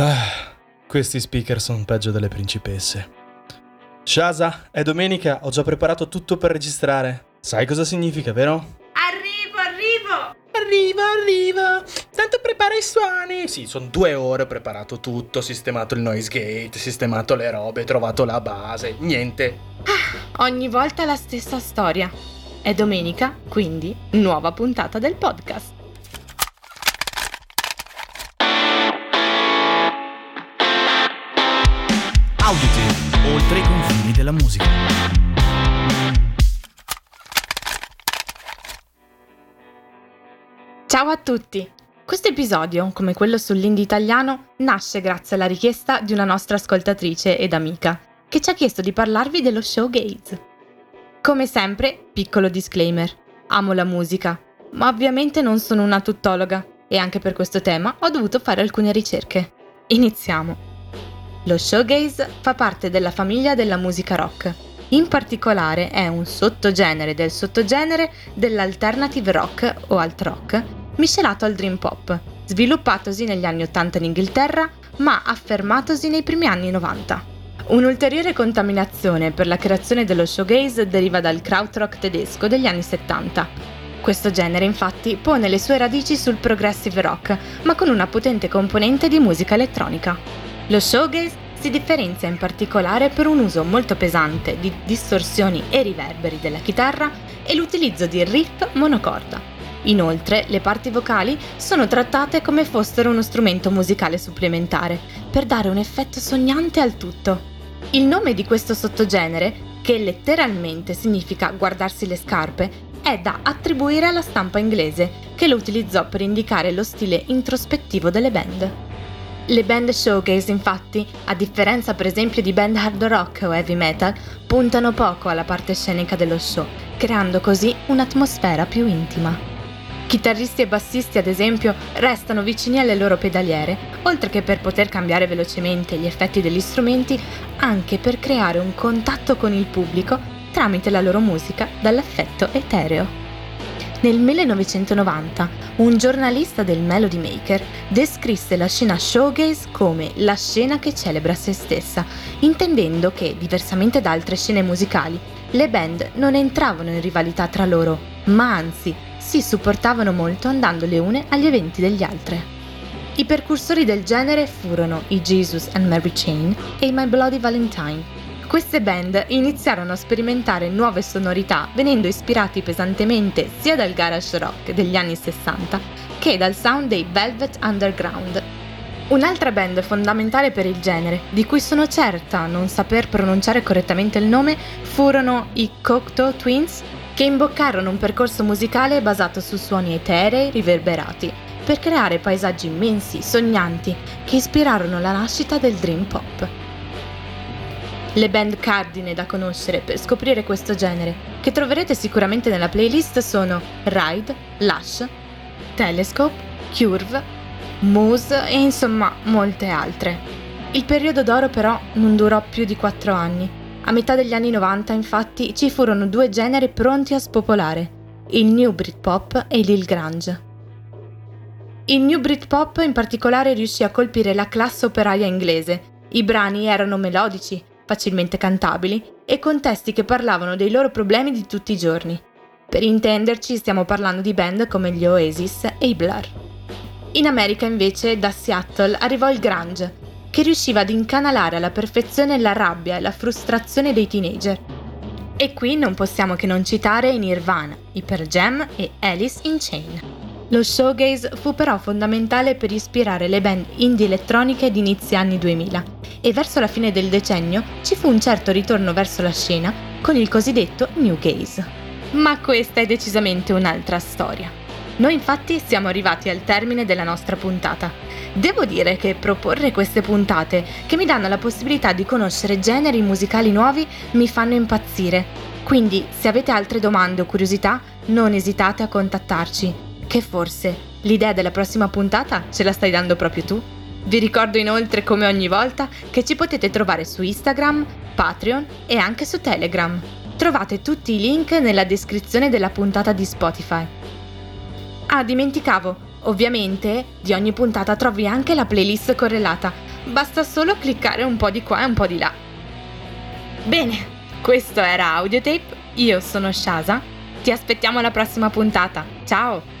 Ah, questi speaker sono peggio delle principesse. Shasa, è domenica, ho già preparato tutto per registrare. Sai cosa significa, vero? Arrivo, arrivo! Arriva, arriva! Tanto prepara i suoni! Sì, sono due ore, ho preparato tutto, sistemato il noise gate, sistemato le robe, trovato la base, niente. Ah, ogni volta la stessa storia. È domenica, quindi nuova puntata del podcast. Oltre i confini della musica. Ciao a tutti! Questo episodio, come quello sull'indie italiano, nasce grazie alla richiesta di una nostra ascoltatrice ed amica, che ci ha chiesto di parlarvi dello showgaze. Come sempre, piccolo disclaimer, amo la musica, ma ovviamente non sono una tuttologa e anche per questo tema ho dovuto fare alcune ricerche. Iniziamo! Lo showgaze fa parte della famiglia della musica rock. In particolare è un sottogenere del sottogenere dell'alternative rock o alt rock miscelato al dream pop, sviluppatosi negli anni 80 in Inghilterra ma affermatosi nei primi anni 90. Un'ulteriore contaminazione per la creazione dello showgaze deriva dal krautrock tedesco degli anni 70. Questo genere infatti pone le sue radici sul progressive rock, ma con una potente componente di musica elettronica. Lo showgaze si differenzia in particolare per un uso molto pesante di distorsioni e riverberi della chitarra e l'utilizzo di riff monocorda. Inoltre, le parti vocali sono trattate come fossero uno strumento musicale supplementare, per dare un effetto sognante al tutto. Il nome di questo sottogenere, che letteralmente significa guardarsi le scarpe, è da attribuire alla stampa inglese, che lo utilizzò per indicare lo stile introspettivo delle band. Le band showcase, infatti, a differenza per esempio di band hard rock o heavy metal, puntano poco alla parte scenica dello show, creando così un'atmosfera più intima. Chitarristi e bassisti, ad esempio, restano vicini alle loro pedaliere, oltre che per poter cambiare velocemente gli effetti degli strumenti, anche per creare un contatto con il pubblico tramite la loro musica dall'effetto etereo. Nel 1990 un giornalista del Melody Maker descrisse la scena showgaze come la scena che celebra se stessa, intendendo che, diversamente da altre scene musicali, le band non entravano in rivalità tra loro, ma anzi si supportavano molto andando le une agli eventi degli altri. I precursori del genere furono i Jesus and Mary Chain e i My Bloody Valentine, queste band iniziarono a sperimentare nuove sonorità venendo ispirati pesantemente sia dal garage rock degli anni 60 che dal sound dei Velvet Underground. Un'altra band fondamentale per il genere, di cui sono certa non saper pronunciare correttamente il nome, furono i Cocteau Twins, che imboccarono un percorso musicale basato su suoni eterei riverberati, per creare paesaggi immensi, sognanti, che ispirarono la nascita del dream pop. Le band cardine da conoscere per scoprire questo genere, che troverete sicuramente nella playlist, sono Ride, Lush, Telescope, Curve, Moose e insomma molte altre. Il periodo d'oro però non durò più di 4 anni. A metà degli anni 90 infatti ci furono due generi pronti a spopolare, il New Britpop e il Grunge. Il New Britpop in particolare riuscì a colpire la classe operaia inglese. I brani erano melodici, facilmente cantabili, e con testi che parlavano dei loro problemi di tutti i giorni. Per intenderci stiamo parlando di band come gli Oasis e i Blur. In America invece da Seattle arrivò il grunge, che riusciva ad incanalare alla perfezione la rabbia e la frustrazione dei teenager. E qui non possiamo che non citare Nirvana, i Jam e Alice in Chain. Lo showgaze fu però fondamentale per ispirare le band indie elettroniche di inizi anni 2000 e verso la fine del decennio ci fu un certo ritorno verso la scena con il cosiddetto New Gaze. Ma questa è decisamente un'altra storia. Noi infatti siamo arrivati al termine della nostra puntata. Devo dire che proporre queste puntate, che mi danno la possibilità di conoscere generi musicali nuovi, mi fanno impazzire. Quindi, se avete altre domande o curiosità, non esitate a contattarci che forse l'idea della prossima puntata ce la stai dando proprio tu? Vi ricordo inoltre, come ogni volta, che ci potete trovare su Instagram, Patreon e anche su Telegram. Trovate tutti i link nella descrizione della puntata di Spotify. Ah, dimenticavo, ovviamente di ogni puntata trovi anche la playlist correlata, basta solo cliccare un po' di qua e un po' di là. Bene, questo era Audiotape, io sono Shasa, ti aspettiamo alla prossima puntata, ciao!